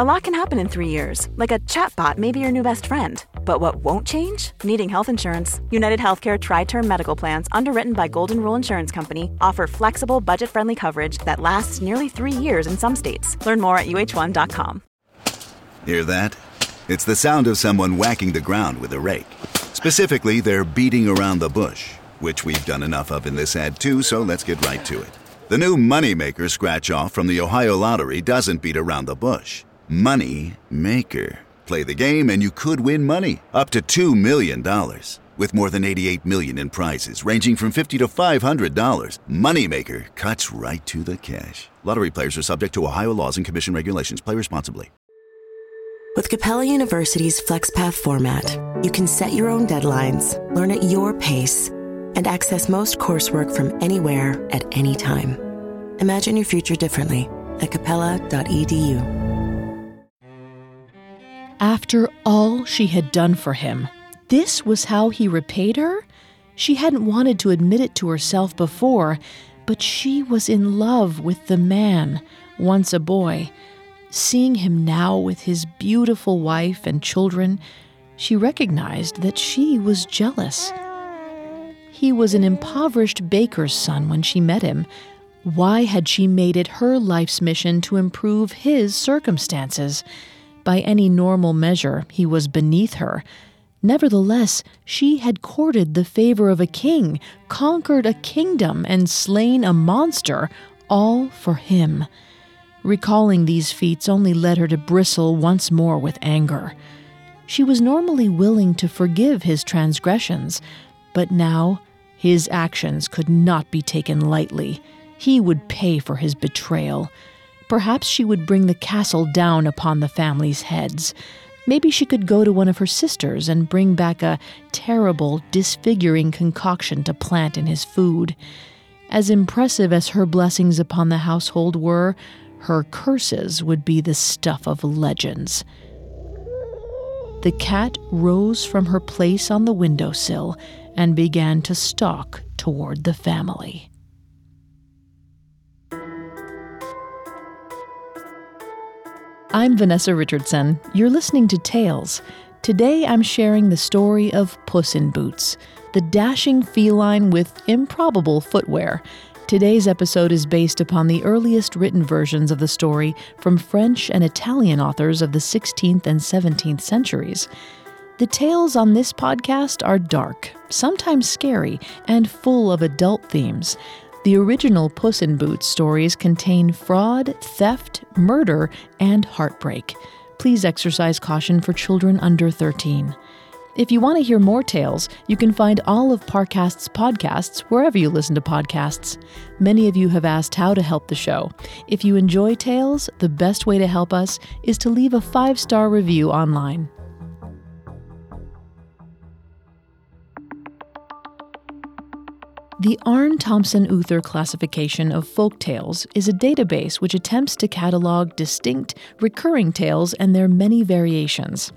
A lot can happen in three years, like a chatbot may be your new best friend. But what won't change? Needing health insurance. United Healthcare Tri Term Medical Plans, underwritten by Golden Rule Insurance Company, offer flexible, budget friendly coverage that lasts nearly three years in some states. Learn more at uhone.com. Hear that? It's the sound of someone whacking the ground with a rake. Specifically, they're beating around the bush, which we've done enough of in this ad too, so let's get right to it. The new Moneymaker scratch off from the Ohio Lottery doesn't beat around the bush. Money Maker. Play the game and you could win money up to $2 million. With more than 88 million in prizes ranging from 50 to $500, Moneymaker cuts right to the cash. Lottery players are subject to Ohio laws and commission regulations. Play responsibly. With Capella University's FlexPath format, you can set your own deadlines, learn at your pace, and access most coursework from anywhere at any time. Imagine your future differently at capella.edu. After all she had done for him, this was how he repaid her? She hadn't wanted to admit it to herself before, but she was in love with the man, once a boy. Seeing him now with his beautiful wife and children, she recognized that she was jealous. He was an impoverished baker's son when she met him. Why had she made it her life's mission to improve his circumstances? By any normal measure, he was beneath her. Nevertheless, she had courted the favor of a king, conquered a kingdom, and slain a monster, all for him. Recalling these feats only led her to bristle once more with anger. She was normally willing to forgive his transgressions, but now his actions could not be taken lightly. He would pay for his betrayal. Perhaps she would bring the castle down upon the family's heads. Maybe she could go to one of her sisters and bring back a terrible, disfiguring concoction to plant in his food. As impressive as her blessings upon the household were, her curses would be the stuff of legends. The cat rose from her place on the windowsill and began to stalk toward the family. I'm Vanessa Richardson. You're listening to Tales. Today I'm sharing the story of Puss in Boots, the dashing feline with improbable footwear. Today's episode is based upon the earliest written versions of the story from French and Italian authors of the 16th and 17th centuries. The tales on this podcast are dark, sometimes scary, and full of adult themes. The original Puss in Boots stories contain fraud, theft, murder, and heartbreak. Please exercise caution for children under 13. If you want to hear more tales, you can find all of Parcast's podcasts wherever you listen to podcasts. Many of you have asked how to help the show. If you enjoy tales, the best way to help us is to leave a five star review online. The Aarne Thompson Uther classification of folk tales is a database which attempts to catalog distinct, recurring tales and their many variations.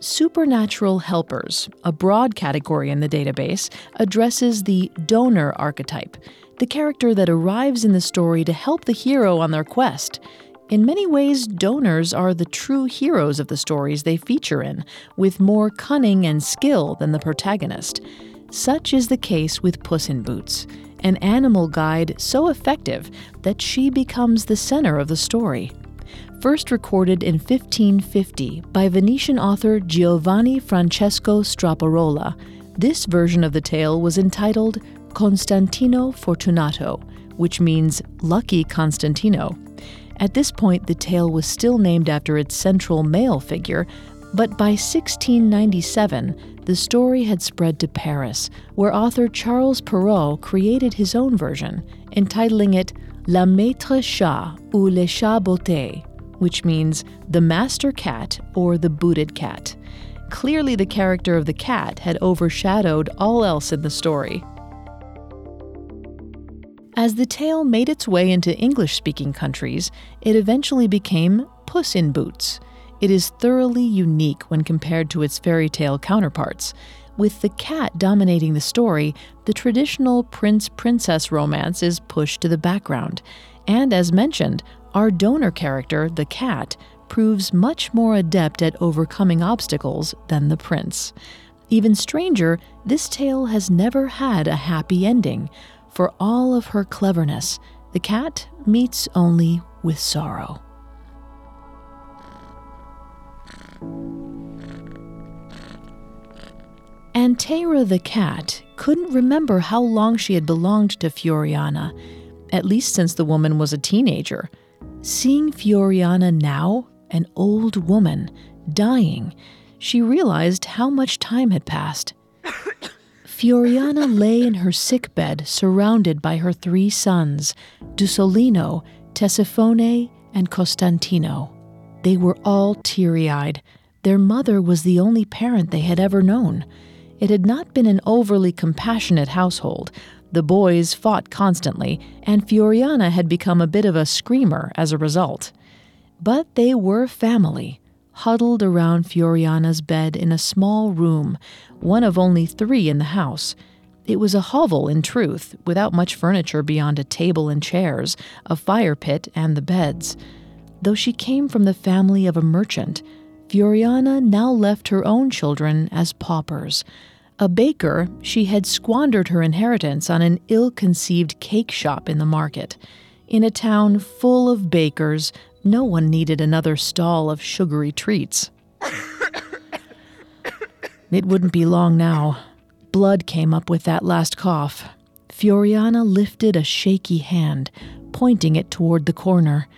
Supernatural Helpers, a broad category in the database, addresses the donor archetype, the character that arrives in the story to help the hero on their quest. In many ways, donors are the true heroes of the stories they feature in, with more cunning and skill than the protagonist. Such is the case with Puss in Boots, an animal guide so effective that she becomes the center of the story. First recorded in 1550 by Venetian author Giovanni Francesco Straparola, this version of the tale was entitled Constantino Fortunato, which means Lucky Constantino. At this point, the tale was still named after its central male figure, but by 1697, the story had spread to Paris, where author Charles Perrault created his own version, entitling it La Maître Chat ou Le Chat Botté, which means the master cat or the booted cat. Clearly, the character of the cat had overshadowed all else in the story. As the tale made its way into English speaking countries, it eventually became Puss in Boots it is thoroughly unique when compared to its fairy tale counterparts. With the cat dominating the story, the traditional prince princess romance is pushed to the background. And as mentioned, our donor character, the cat, proves much more adept at overcoming obstacles than the prince. Even stranger, this tale has never had a happy ending. For all of her cleverness, the cat meets only with sorrow. Antera the cat couldn't remember how long she had belonged to Fioriana, at least since the woman was a teenager. Seeing Fioriana now, an old woman, dying, she realized how much time had passed. Fioriana lay in her sick bed surrounded by her three sons, Dusolino, Tessifone, and Costantino. They were all teary eyed. Their mother was the only parent they had ever known. It had not been an overly compassionate household. The boys fought constantly, and Fioriana had become a bit of a screamer as a result. But they were family, huddled around Fioriana's bed in a small room, one of only three in the house. It was a hovel, in truth, without much furniture beyond a table and chairs, a fire pit, and the beds. Though she came from the family of a merchant, Fioriana now left her own children as paupers. A baker, she had squandered her inheritance on an ill conceived cake shop in the market. In a town full of bakers, no one needed another stall of sugary treats. it wouldn't be long now. Blood came up with that last cough. Fioriana lifted a shaky hand, pointing it toward the corner.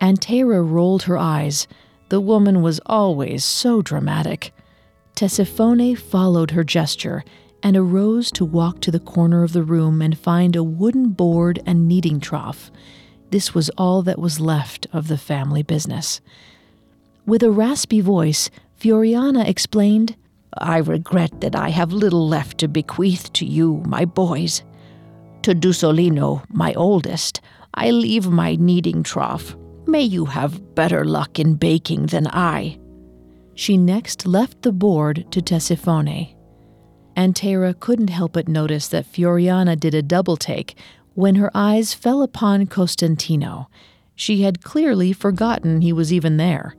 Antera rolled her eyes. The woman was always so dramatic. Tessifone followed her gesture and arose to walk to the corner of the room and find a wooden board and kneading trough. This was all that was left of the family business. With a raspy voice, Fioriana explained, I regret that I have little left to bequeath to you, my boys. To Dusolino, my oldest, I leave my kneading trough. May you have better luck in baking than I. She next left the board to Tessifone. Antera couldn't help but notice that Fioriana did a double take when her eyes fell upon Costantino. She had clearly forgotten he was even there.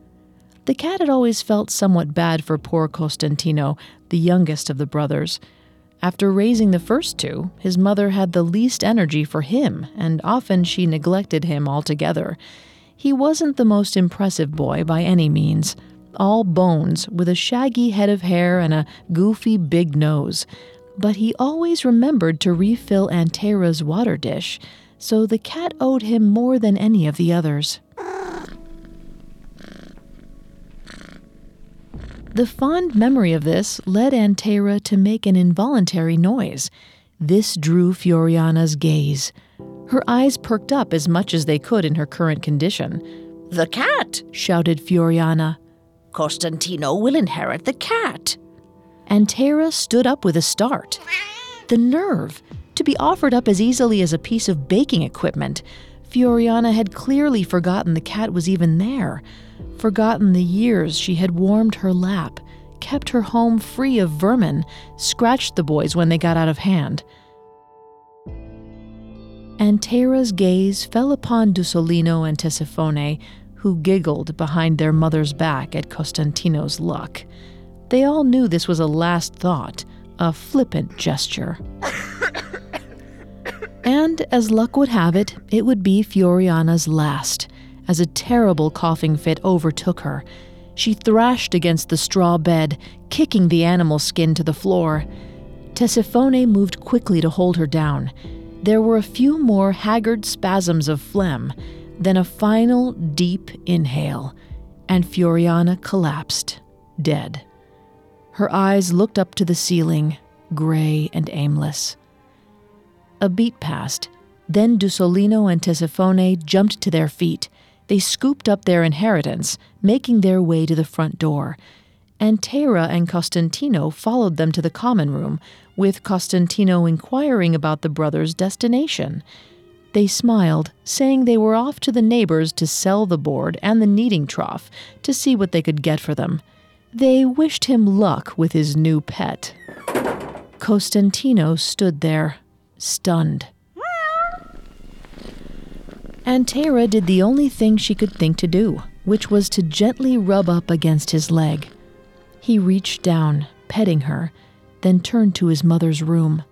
The cat had always felt somewhat bad for poor Costantino, the youngest of the brothers. After raising the first two, his mother had the least energy for him, and often she neglected him altogether. He wasn't the most impressive boy by any means, all bones, with a shaggy head of hair and a goofy big nose but he always remembered to refill Antera's water dish, so the cat owed him more than any of the others. The fond memory of this led Antera to make an involuntary noise. This drew Fioriana's gaze. Her eyes perked up as much as they could in her current condition. The cat! shouted Fioriana. Costantino will inherit the cat. Antera stood up with a start. The nerve! To be offered up as easily as a piece of baking equipment. Fioriana had clearly forgotten the cat was even there, forgotten the years she had warmed her lap, kept her home free of vermin, scratched the boys when they got out of hand. Antera's gaze fell upon Dusolino and Tessifone, who giggled behind their mother's back at Costantino's luck. They all knew this was a last thought, a flippant gesture. and as luck would have it, it would be Fioriana's last, as a terrible coughing fit overtook her. She thrashed against the straw bed, kicking the animal skin to the floor. Tessifone moved quickly to hold her down. There were a few more haggard spasms of phlegm, then a final deep inhale, and Fioriana collapsed, dead. Her eyes looked up to the ceiling, gray and aimless. A beat passed. Then Dusolino and Tessifone jumped to their feet. They scooped up their inheritance, making their way to the front door. Antera and Costantino followed them to the common room, with Costantino inquiring about the brothers' destination. They smiled, saying they were off to the neighbors to sell the board and the kneading trough to see what they could get for them. They wished him luck with his new pet. Costantino stood there, stunned. And Antera did the only thing she could think to do. which was to gently rub up against his leg. He reached down, petting her, then turned to his mother's room.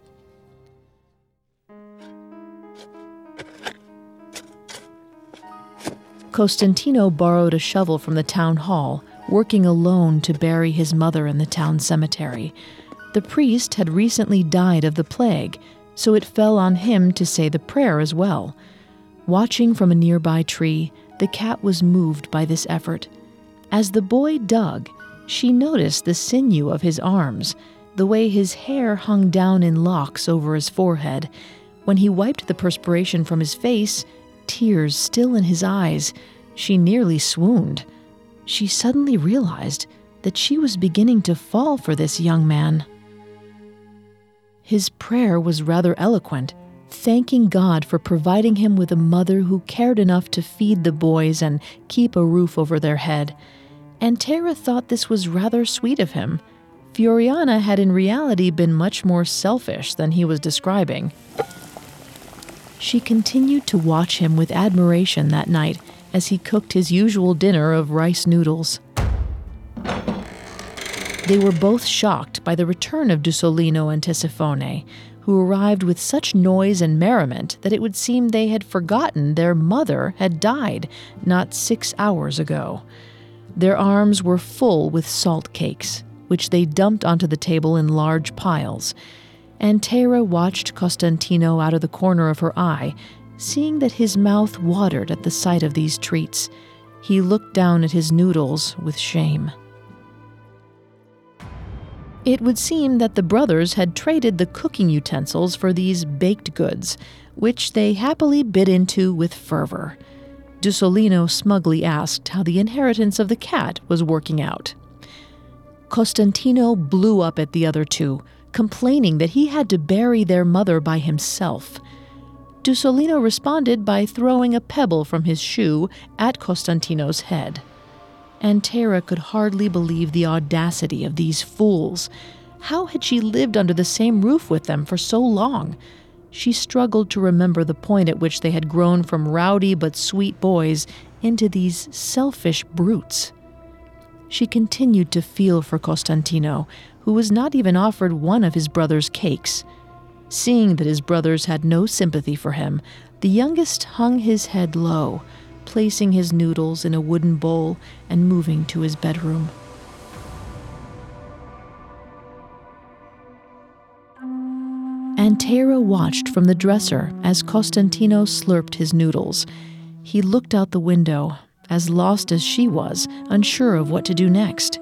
Costantino borrowed a shovel from the town hall, working alone to bury his mother in the town cemetery. The priest had recently died of the plague, so it fell on him to say the prayer as well. Watching from a nearby tree, the cat was moved by this effort. As the boy dug, she noticed the sinew of his arms, the way his hair hung down in locks over his forehead. When he wiped the perspiration from his face, tears still in his eyes, she nearly swooned. She suddenly realized that she was beginning to fall for this young man. His prayer was rather eloquent, thanking God for providing him with a mother who cared enough to feed the boys and keep a roof over their head. Antera thought this was rather sweet of him. Fioriana had in reality been much more selfish than he was describing. She continued to watch him with admiration that night as he cooked his usual dinner of rice noodles. They were both shocked by the return of Dusolino and Tessifone, who arrived with such noise and merriment that it would seem they had forgotten their mother had died not six hours ago. Their arms were full with salt cakes, which they dumped onto the table in large piles, Antera watched Costantino out of the corner of her eye, seeing that his mouth watered at the sight of these treats. He looked down at his noodles with shame. It would seem that the brothers had traded the cooking utensils for these baked goods, which they happily bit into with fervor. Dusolino smugly asked how the inheritance of the cat was working out. Costantino blew up at the other two, complaining that he had to bury their mother by himself. Dusolino responded by throwing a pebble from his shoe at Costantino's head. Antera could hardly believe the audacity of these fools. How had she lived under the same roof with them for so long? She struggled to remember the point at which they had grown from rowdy but sweet boys into these selfish brutes. She continued to feel for Costantino, who was not even offered one of his brother's cakes. Seeing that his brothers had no sympathy for him, the youngest hung his head low, placing his noodles in a wooden bowl and moving to his bedroom. Antera watched from the dresser as Costantino slurped his noodles. He looked out the window, as lost as she was, unsure of what to do next.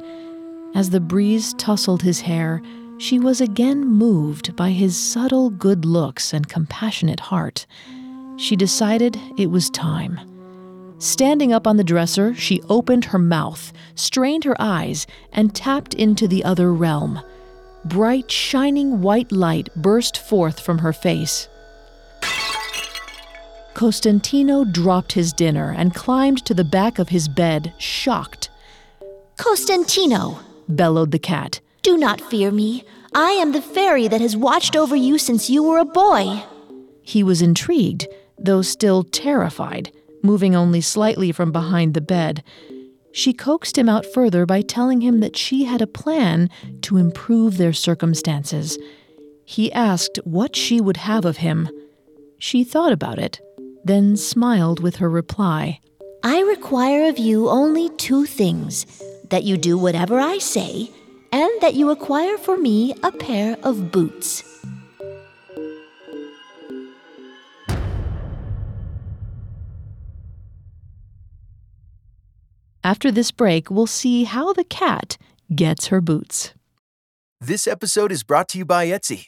As the breeze tousled his hair, she was again moved by his subtle good looks and compassionate heart. She decided it was time. Standing up on the dresser, she opened her mouth, strained her eyes, and tapped into the other realm. Bright, shining white light burst forth from her face. Costantino dropped his dinner and climbed to the back of his bed, shocked. Costantino, bellowed the cat. do not fear me. I am the fairy that has watched over you since you were a boy. He was intrigued, though still terrified, moving only slightly from behind the bed. She coaxed him out further by telling him that she had a plan to improve their circumstances. He asked what she would have of him. She thought about it, then smiled with her reply. I require of you only two things that you do whatever I say, and that you acquire for me a pair of boots. After this break, we'll see how the cat gets her boots. This episode is brought to you by Etsy.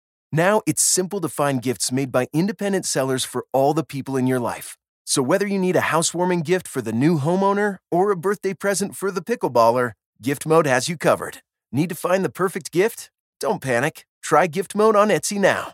Now it's simple to find gifts made by independent sellers for all the people in your life. So whether you need a housewarming gift for the new homeowner or a birthday present for the pickleballer, Gift Mode has you covered. Need to find the perfect gift? Don't panic. Try Gift Mode on Etsy now.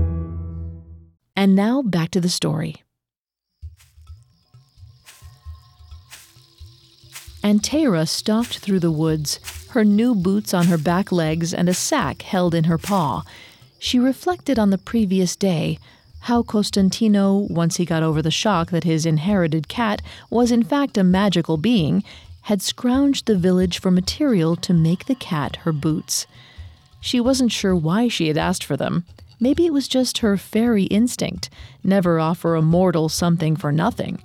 And now back to the story. Antera stalked through the woods, her new boots on her back legs and a sack held in her paw. She reflected on the previous day, how Costantino, once he got over the shock that his inherited cat was in fact a magical being, had scrounged the village for material to make the cat her boots. She wasn't sure why she had asked for them. Maybe it was just her fairy instinct never offer a mortal something for nothing.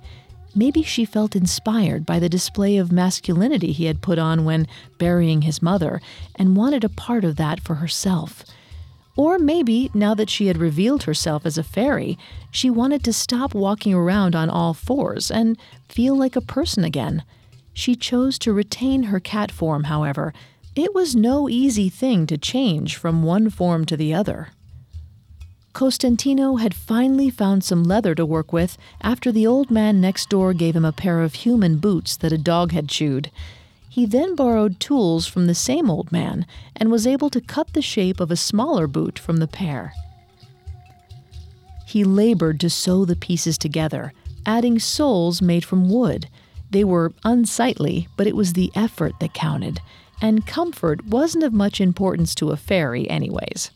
Maybe she felt inspired by the display of masculinity he had put on when burying his mother and wanted a part of that for herself. Or maybe, now that she had revealed herself as a fairy, she wanted to stop walking around on all fours and feel like a person again. She chose to retain her cat form, however. It was no easy thing to change from one form to the other. Costantino had finally found some leather to work with after the old man next door gave him a pair of human boots that a dog had chewed. He then borrowed tools from the same old man and was able to cut the shape of a smaller boot from the pair. He labored to sew the pieces together, adding soles made from wood. They were unsightly, but it was the effort that counted, and comfort wasn't of much importance to a fairy, anyways.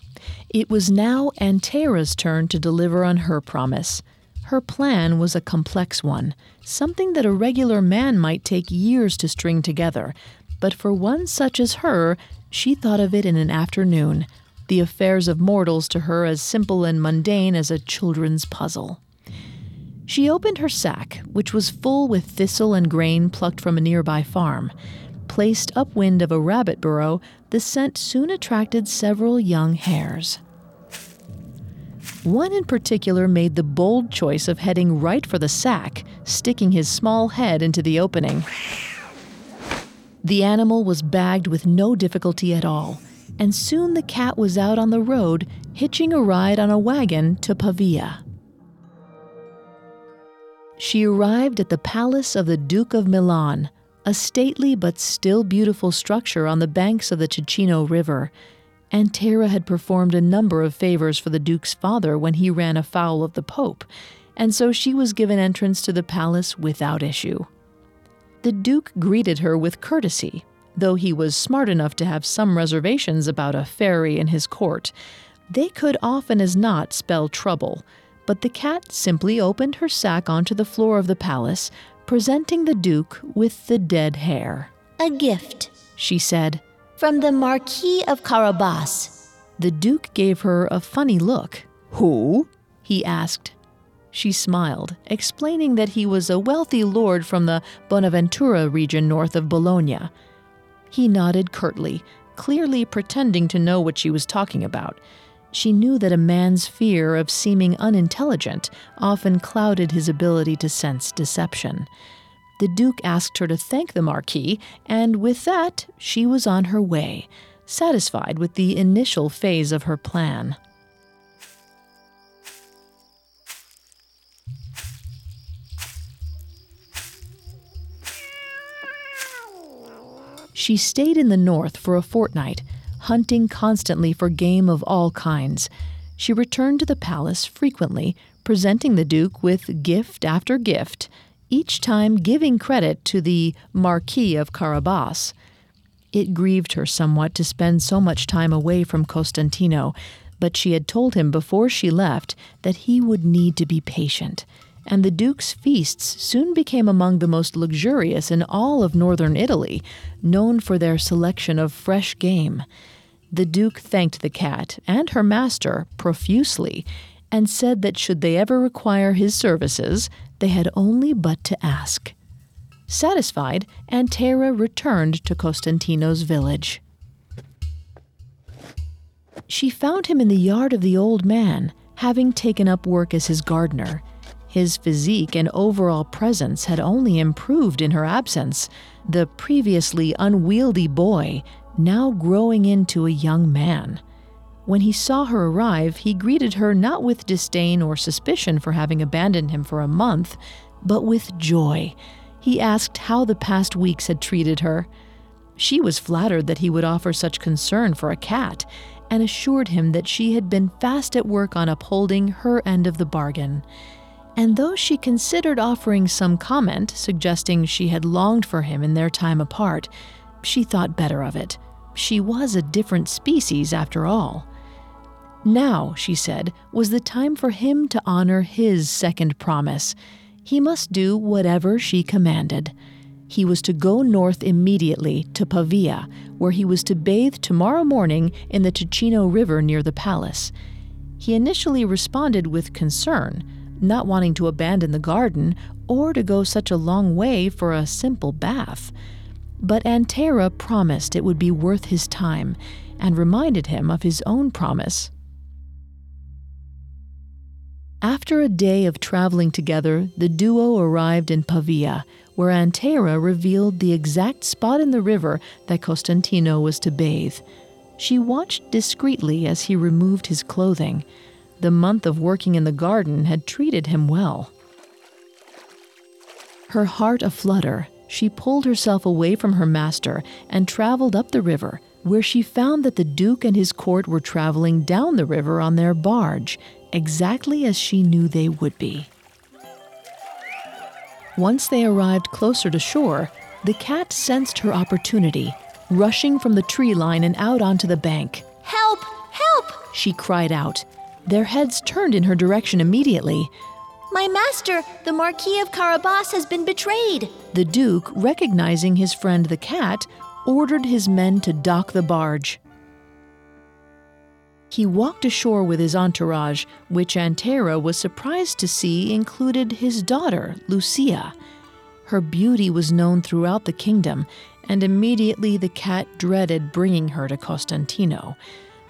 It was now Antera's turn to deliver on her promise. Her plan was a complex one, something that a regular man might take years to string together, but for one such as her, she thought of it in an afternoon, the affairs of mortals to her as simple and mundane as a children's puzzle. She opened her sack, which was full with thistle and grain plucked from a nearby farm. Placed upwind of a rabbit burrow, the scent soon attracted several young hares. One in particular made the bold choice of heading right for the sack, sticking his small head into the opening. The animal was bagged with no difficulty at all, and soon the cat was out on the road, hitching a ride on a wagon to Pavia. She arrived at the palace of the Duke of Milan, a stately but still beautiful structure on the banks of the Ticino River. Antera had performed a number of favors for the Duke's father when he ran afoul of the Pope, and so she was given entrance to the palace without issue. The Duke greeted her with courtesy, though he was smart enough to have some reservations about a fairy in his court. They could often as not spell trouble, but the cat simply opened her sack onto the floor of the palace, presenting the Duke with the dead hare. A gift, she said. From the Marquis of Carabas. The Duke gave her a funny look. Who? he asked. She smiled, explaining that he was a wealthy lord from the Bonaventura region north of Bologna. He nodded curtly, clearly pretending to know what she was talking about. She knew that a man's fear of seeming unintelligent often clouded his ability to sense deception. The Duke asked her to thank the Marquis, and with that, she was on her way, satisfied with the initial phase of her plan. She stayed in the north for a fortnight, hunting constantly for game of all kinds. She returned to the palace frequently, presenting the Duke with gift after gift, each time giving credit to the Marquis of Carabas. It grieved her somewhat to spend so much time away from Costantino, but she had told him before she left that he would need to be patient and the Duke's feasts soon became among the most luxurious in all of northern Italy, known for their selection of fresh game. The Duke thanked the cat and her master profusely and said that should they ever require his services, They had only but to ask. Satisfied, Antera returned to Costantino's village. She found him in the yard of the old man, having taken up work as his gardener. His physique and overall presence had only improved in her absence, the previously unwieldy boy now growing into a young man. When he saw her arrive, he greeted her not with disdain or suspicion for having abandoned him for a month, but with joy. He asked how the past weeks had treated her. She was flattered that he would offer such concern for a cat, and assured him that she had been fast at work on upholding her end of the bargain. And though she considered offering some comment suggesting she had longed for him in their time apart, she thought better of it. She was a different species after all. Now, she said, was the time for him to honor his second promise. He must do whatever she commanded. He was to go north immediately to Pavia, where he was to bathe tomorrow morning in the Ticino River near the palace. He initially responded with concern not wanting to abandon the garden or to go such a long way for a simple bath. But Antera promised it would be worth his time and reminded him of his own promise. After a day of traveling together, the duo arrived in Pavia, where Antera revealed the exact spot in the river that Costantino was to bathe. She watched discreetly as he removed his clothing. The month of working in the garden had treated him well. Her heart aflutter, she pulled herself away from her master and traveled up the river, where she found that the Duke and his court were traveling down the river on their barge, exactly as she knew they would be. Once they arrived closer to shore, the cat sensed her opportunity, rushing from the tree line and out onto the bank. Help! Help! She cried out, their heads turned in her direction immediately. My master, the Marquis of Carabas, has been betrayed. The Duke, recognizing his friend the cat, ordered his men to dock the barge. He walked ashore with his entourage, which Antera was surprised to see included his daughter, Lucia. Her beauty was known throughout the kingdom, and immediately the cat dreaded bringing her to Costantino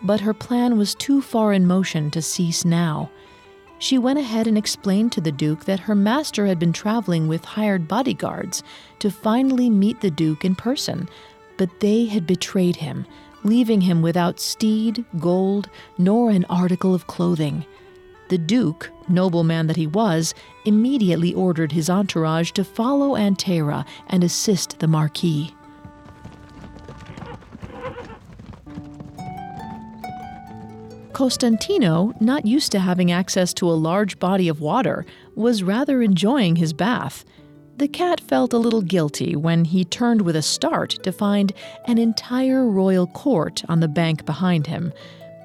but her plan was too far in motion to cease now. She went ahead and explained to the Duke that her master had been traveling with hired bodyguards to finally meet the Duke in person, but they had betrayed him, leaving him without steed, gold, nor an article of clothing. The Duke, nobleman that he was, immediately ordered his entourage to follow Antera and assist the Marquis. Costantino, not used to having access to a large body of water, was rather enjoying his bath. The cat felt a little guilty when he turned with a start to find an entire royal court on the bank behind him.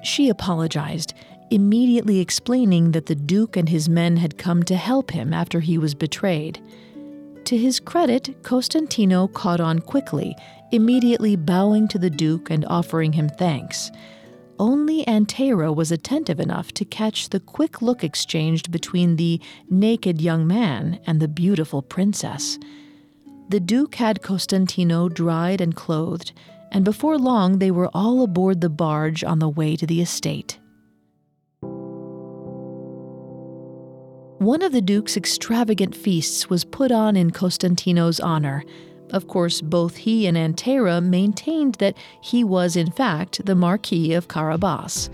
She apologized, immediately explaining that the Duke and his men had come to help him after he was betrayed. To his credit, Costantino caught on quickly, immediately bowing to the Duke and offering him thanks only Antera was attentive enough to catch the quick look exchanged between the naked young man and the beautiful princess. The Duke had Costantino dried and clothed, and before long they were all aboard the barge on the way to the estate. One of the Duke's extravagant feasts was put on in Costantino's honor, of course, both he and Antera maintained that he was, in fact, the Marquis of Carabas.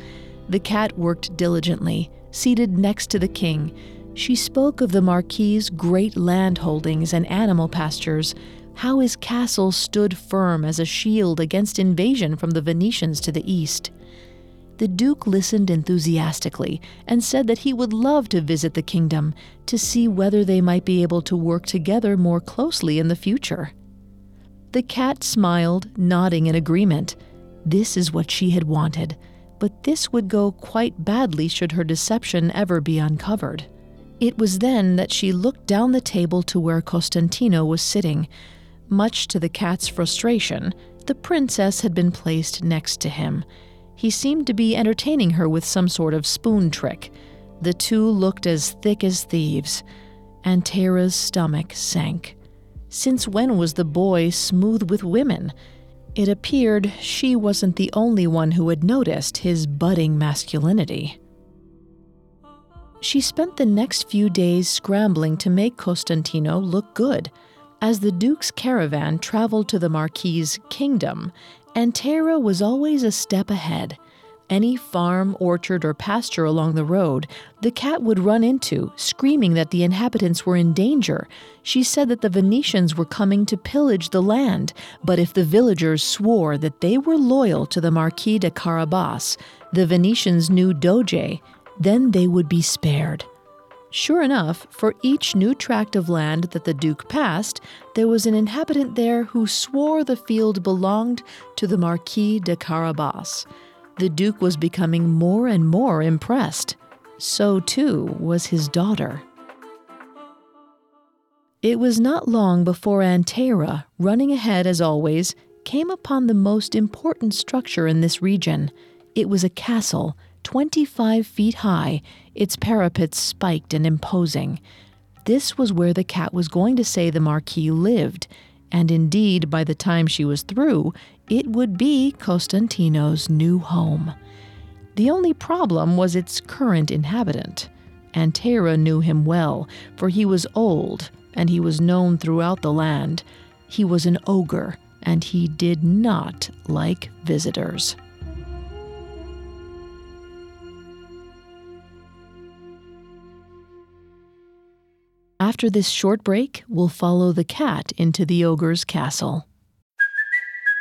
The cat worked diligently, seated next to the king. She spoke of the Marquis's great land holdings and animal pastures, how his castle stood firm as a shield against invasion from the Venetians to the east. The Duke listened enthusiastically and said that he would love to visit the kingdom to see whether they might be able to work together more closely in the future. The cat smiled, nodding in agreement. This is what she had wanted, but this would go quite badly should her deception ever be uncovered. It was then that she looked down the table to where Costantino was sitting. Much to the cat's frustration, the princess had been placed next to him. He seemed to be entertaining her with some sort of spoon trick. The two looked as thick as thieves. Antera's stomach sank. Since when was the boy smooth with women? It appeared she wasn't the only one who had noticed his budding masculinity. She spent the next few days scrambling to make Costantino look good. As the Duke's caravan traveled to the Marquis's kingdom, Antera was always a step ahead. Any farm, orchard, or pasture along the road, the cat would run into, screaming that the inhabitants were in danger. She said that the Venetians were coming to pillage the land, but if the villagers swore that they were loyal to the Marquis de Carabas, the Venetians' new doge, then they would be spared. Sure enough, for each new tract of land that the Duke passed, there was an inhabitant there who swore the field belonged to the Marquis de Carabas. The Duke was becoming more and more impressed. So, too, was his daughter. It was not long before Antera, running ahead as always, came upon the most important structure in this region. It was a castle, 25 feet high, its parapets spiked and imposing. This was where the cat was going to say the Marquis lived, and indeed, by the time she was through, it would be Costantino's new home. The only problem was its current inhabitant. Antera knew him well, for he was old and he was known throughout the land. He was an ogre, and he did not like visitors. After this short break, we'll follow the cat into the ogre's castle.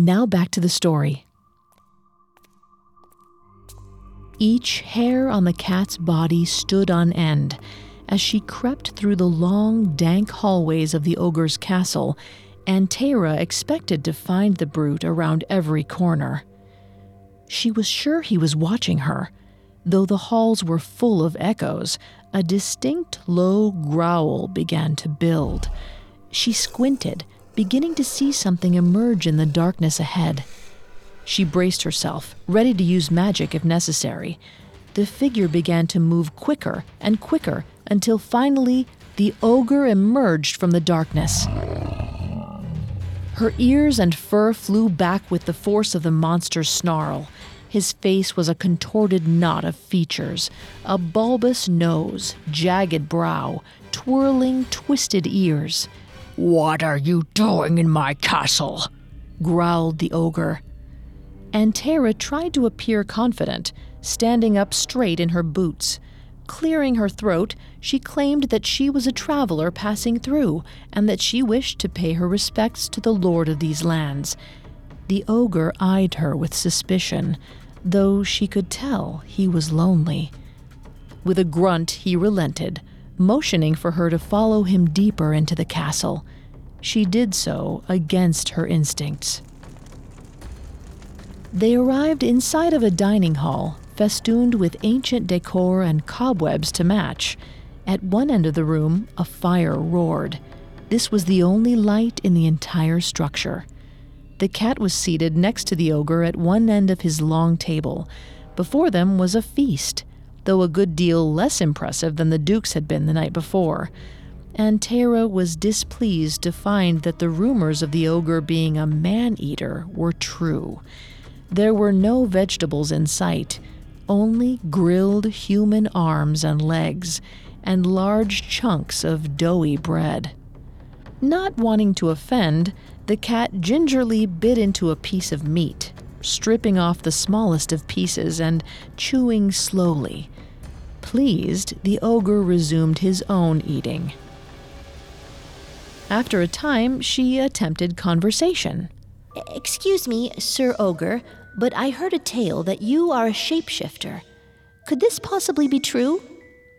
Now back to the story. Each hair on the cat's body stood on end as she crept through the long, dank hallways of the ogre's castle, Antera expected to find the brute around every corner. She was sure he was watching her. Though the halls were full of echoes, a distinct low growl began to build. She squinted beginning to see something emerge in the darkness ahead. She braced herself, ready to use magic if necessary. The figure began to move quicker and quicker until finally the ogre emerged from the darkness. Her ears and fur flew back with the force of the monster's snarl. His face was a contorted knot of features a bulbous nose, jagged brow, twirling, twisted ears. What are you doing in my castle? growled the ogre. Antera tried to appear confident, standing up straight in her boots. Clearing her throat, she claimed that she was a traveler passing through and that she wished to pay her respects to the lord of these lands. The ogre eyed her with suspicion, though she could tell he was lonely. With a grunt, he relented motioning for her to follow him deeper into the castle. She did so against her instincts. They arrived inside of a dining hall festooned with ancient decor and cobwebs to match. At one end of the room, a fire roared. This was the only light in the entire structure. The cat was seated next to the ogre at one end of his long table. Before them was a feast though a good deal less impressive than the Duke's had been the night before. Antera was displeased to find that the rumors of the ogre being a man eater were true. There were no vegetables in sight, only grilled human arms and legs, and large chunks of doughy bread. Not wanting to offend, the cat gingerly bit into a piece of meat stripping off the smallest of pieces and chewing slowly. Pleased, the ogre resumed his own eating. After a time, she attempted conversation. Excuse me, Sir Ogre, but I heard a tale that you are a shapeshifter. Could this possibly be true?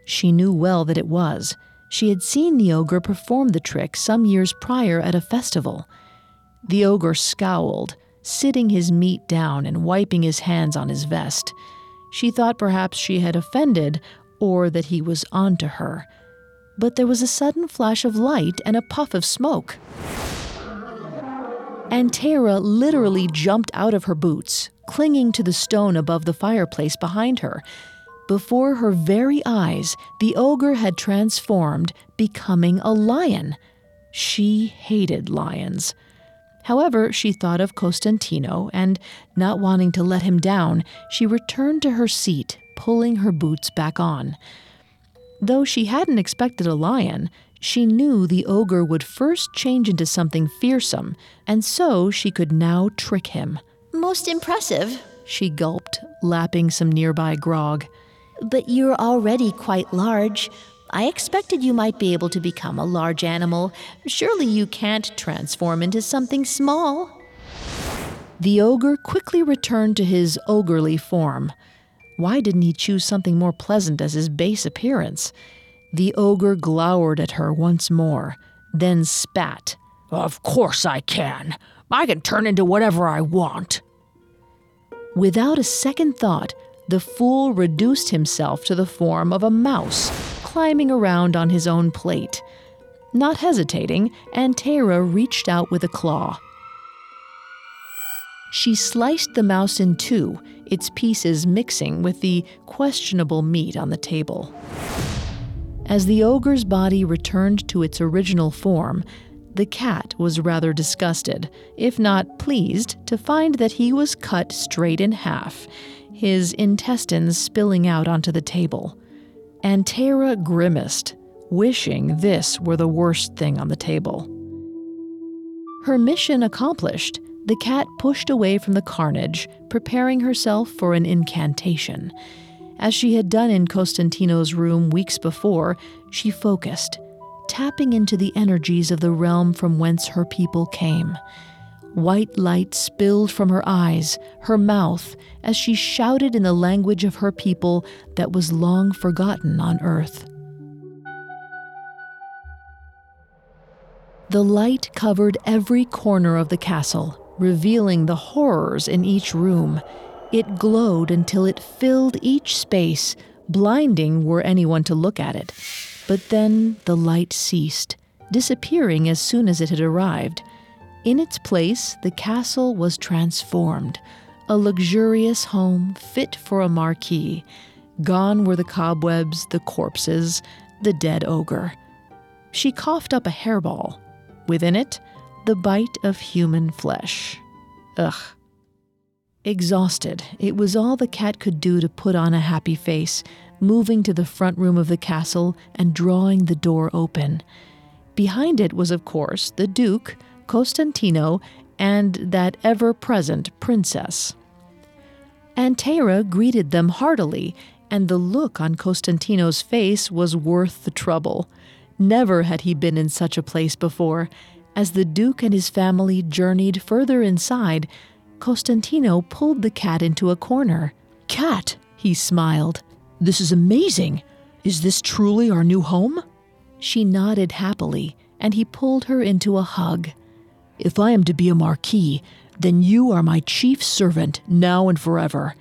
She knew well that it was. She had seen the ogre perform the trick some years prior at a festival. The ogre scowled, sitting his meat down and wiping his hands on his vest. She thought perhaps she had offended or that he was onto her. But there was a sudden flash of light and a puff of smoke. Antera literally jumped out of her boots, clinging to the stone above the fireplace behind her. Before her very eyes, the ogre had transformed, becoming a lion. She hated lions. However, she thought of Costantino, and not wanting to let him down, she returned to her seat, pulling her boots back on. Though she hadn't expected a lion, she knew the ogre would first change into something fearsome, and so she could now trick him. Most impressive, she gulped, lapping some nearby grog. But you're already quite large. I expected you might be able to become a large animal. Surely you can't transform into something small. The ogre quickly returned to his ogrely form. Why didn't he choose something more pleasant as his base appearance? The ogre glowered at her once more, then spat. Of course I can. I can turn into whatever I want. Without a second thought, the fool reduced himself to the form of a mouse, climbing around on his own plate. Not hesitating, Antera reached out with a claw. She sliced the mouse in two, its pieces mixing with the questionable meat on the table. As the ogre's body returned to its original form, the cat was rather disgusted, if not pleased, to find that he was cut straight in half, his intestines spilling out onto the table. Antera grimaced, wishing this were the worst thing on the table. Her mission accomplished, the cat pushed away from the carnage, preparing herself for an incantation. As she had done in Costantino's room weeks before, she focused, tapping into the energies of the realm from whence her people came. White light spilled from her eyes, her mouth, as she shouted in the language of her people that was long forgotten on earth. The light covered every corner of the castle, revealing the horrors in each room it glowed until it filled each space, blinding were anyone to look at it. But then the light ceased, disappearing as soon as it had arrived. In its place, the castle was transformed, a luxurious home fit for a marquis. Gone were the cobwebs, the corpses, the dead ogre. She coughed up a hairball. Within it, the bite of human flesh. Ugh. Exhausted, it was all the cat could do to put on a happy face, moving to the front room of the castle and drawing the door open. Behind it was, of course, the Duke, Costantino, and that ever present princess. Antera greeted them heartily, and the look on Costantino's face was worth the trouble. Never had he been in such a place before. As the Duke and his family journeyed further inside, Costantino pulled the cat into a corner. Cat, he smiled. This is amazing. Is this truly our new home? She nodded happily, and he pulled her into a hug. If I am to be a marquis, then you are my chief servant now and forever.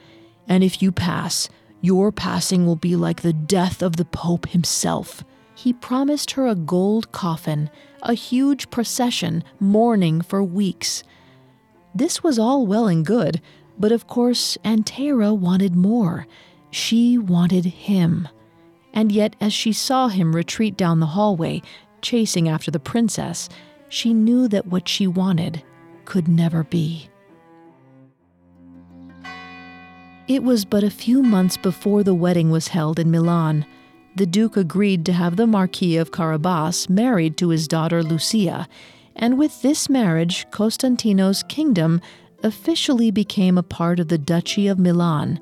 And if you pass, your passing will be like the death of the Pope himself. He promised her a gold coffin, a huge procession mourning for weeks. This was all well and good, but of course Antera wanted more. She wanted him. And yet, as she saw him retreat down the hallway, chasing after the princess, she knew that what she wanted could never be. It was but a few months before the wedding was held in Milan. The Duke agreed to have the Marquis of Carabas married to his daughter Lucia, and with this marriage, Costantino's kingdom officially became a part of the Duchy of Milan.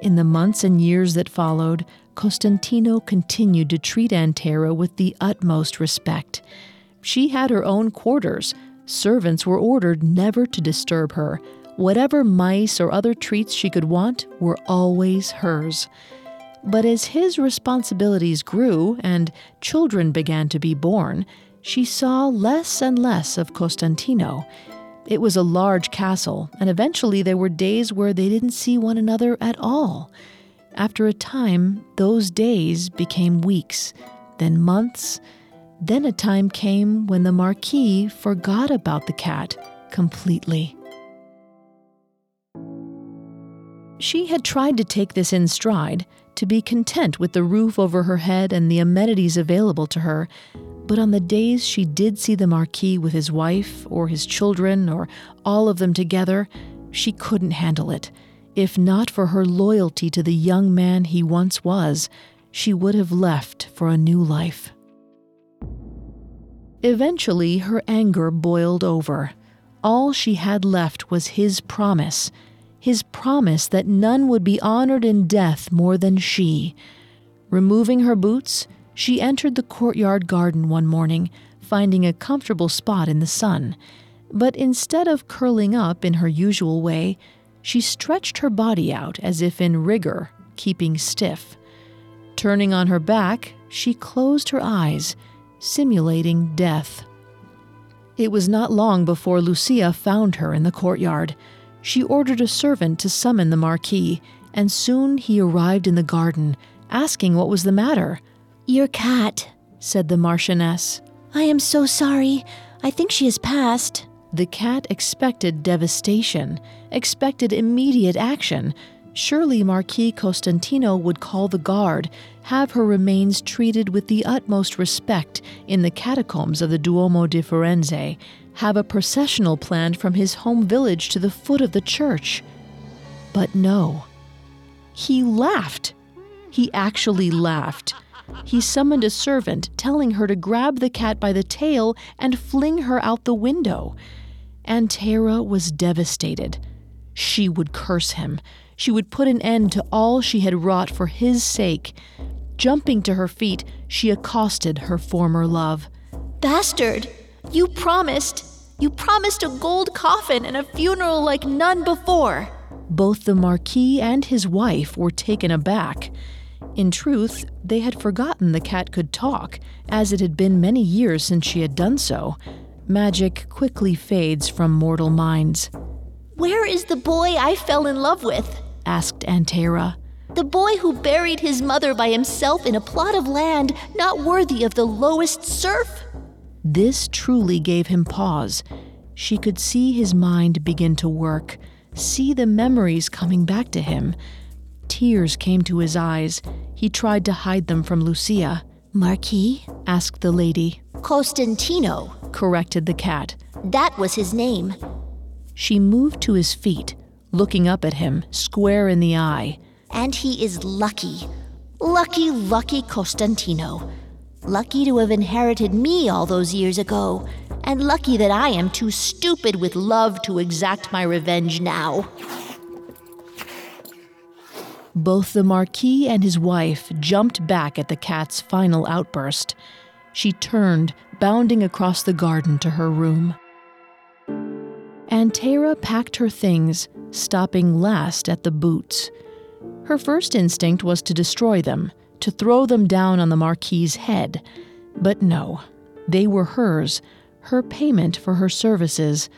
In the months and years that followed, Costantino continued to treat Antera with the utmost respect. She had her own quarters. Servants were ordered never to disturb her. Whatever mice or other treats she could want were always hers. But as his responsibilities grew and children began to be born, she saw less and less of Costantino. It was a large castle, and eventually there were days where they didn't see one another at all. After a time, those days became weeks, then months. Then a time came when the Marquis forgot about the cat completely. She had tried to take this in stride, to be content with the roof over her head and the amenities available to her, but on the days she did see the Marquis with his wife, or his children, or all of them together, she couldn't handle it. If not for her loyalty to the young man he once was, she would have left for a new life. Eventually, her anger boiled over. All she had left was his promise his promise that none would be honored in death more than she. Removing her boots, she entered the courtyard garden one morning, finding a comfortable spot in the sun. But instead of curling up in her usual way, she stretched her body out as if in rigor, keeping stiff. Turning on her back, she closed her eyes, simulating death. It was not long before Lucia found her in the courtyard. She ordered a servant to summon the Marquis, and soon he arrived in the garden, asking what was the matter. Your cat, said the Marchioness. I am so sorry. I think she has passed. The cat expected devastation, expected immediate action. Surely Marquis Costantino would call the guard, have her remains treated with the utmost respect in the catacombs of the Duomo di Firenze, have a processional planned from his home village to the foot of the church. But no. He laughed. He actually laughed. He summoned a servant, telling her to grab the cat by the tail and fling her out the window. Antera was devastated. She would curse him. She would put an end to all she had wrought for his sake. Jumping to her feet, she accosted her former love. Bastard! You promised. You promised a gold coffin and a funeral like none before. Both the Marquis and his wife were taken aback. In truth, they had forgotten the cat could talk, as it had been many years since she had done so. Magic quickly fades from mortal minds. Where is the boy I fell in love with? asked Antera. The boy who buried his mother by himself in a plot of land not worthy of the lowest serf? This truly gave him pause. She could see his mind begin to work, see the memories coming back to him. Tears came to his eyes. He tried to hide them from Lucia. Marquis? asked the lady. Costantino, corrected the cat. That was his name. She moved to his feet, looking up at him, square in the eye. And he is lucky. Lucky, lucky Costantino. Lucky to have inherited me all those years ago, and lucky that I am too stupid with love to exact my revenge now. Both the Marquis and his wife jumped back at the cat's final outburst. She turned, bounding across the garden to her room. Antera packed her things, stopping last at the boots. Her first instinct was to destroy them to throw them down on the Marquis's head. But no, they were hers, her payment for her services.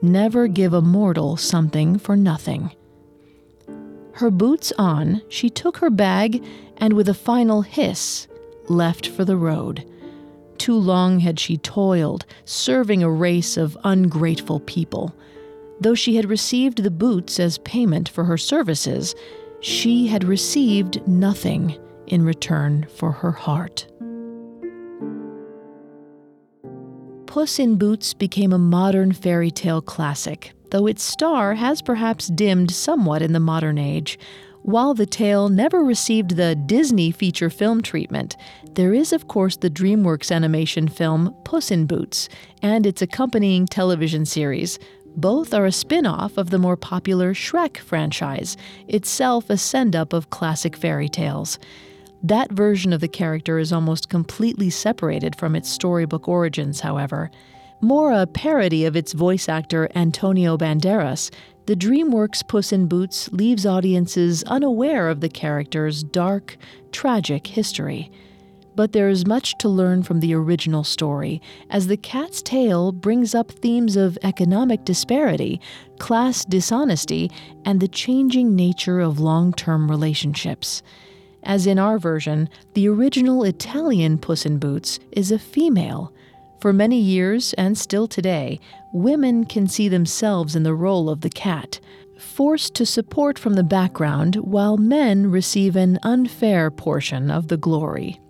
Never give a mortal something for nothing. Her boots on, she took her bag and, with a final hiss, left for the road. Too long had she toiled, serving a race of ungrateful people. Though she had received the boots as payment for her services, she had received nothing in return for her heart. Puss in Boots became a modern fairy tale classic, though its star has perhaps dimmed somewhat in the modern age. While the tale never received the Disney feature film treatment, there is, of course, the DreamWorks animation film Puss in Boots and its accompanying television series. Both are a spin off of the more popular Shrek franchise, itself a send up of classic fairy tales. That version of the character is almost completely separated from its storybook origins, however. More a parody of its voice actor Antonio Banderas, the DreamWorks Puss in Boots leaves audiences unaware of the character's dark, tragic history. But there is much to learn from the original story, as The Cat's Tale brings up themes of economic disparity, class dishonesty, and the changing nature of long term relationships. As in our version, the original Italian Puss in Boots is a female. For many years, and still today, women can see themselves in the role of the cat, forced to support from the background while men receive an unfair portion of the glory.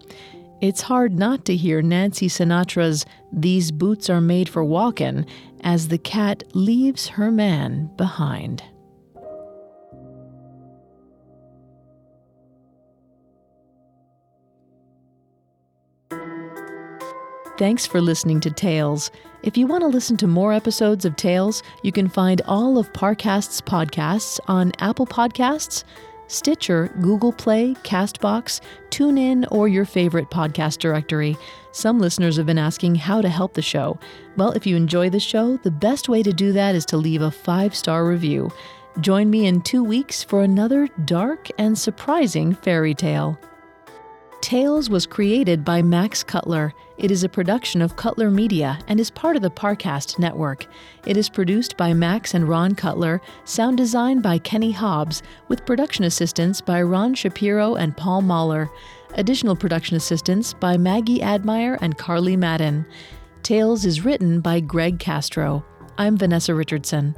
It's hard not to hear Nancy Sinatra's These Boots Are Made for Walkin' as the cat leaves her man behind. Thanks for listening to Tales. If you want to listen to more episodes of Tales, you can find all of Parcast's podcasts on Apple Podcasts, Stitcher, Google Play, Castbox, TuneIn, or your favorite podcast directory. Some listeners have been asking how to help the show. Well, if you enjoy the show, the best way to do that is to leave a five star review. Join me in two weeks for another dark and surprising fairy tale. Tales was created by Max Cutler. It is a production of Cutler Media and is part of the Parcast network. It is produced by Max and Ron Cutler, sound design by Kenny Hobbs, with production assistance by Ron Shapiro and Paul Mahler. Additional production assistance by Maggie Admire and Carly Madden. Tales is written by Greg Castro. I'm Vanessa Richardson.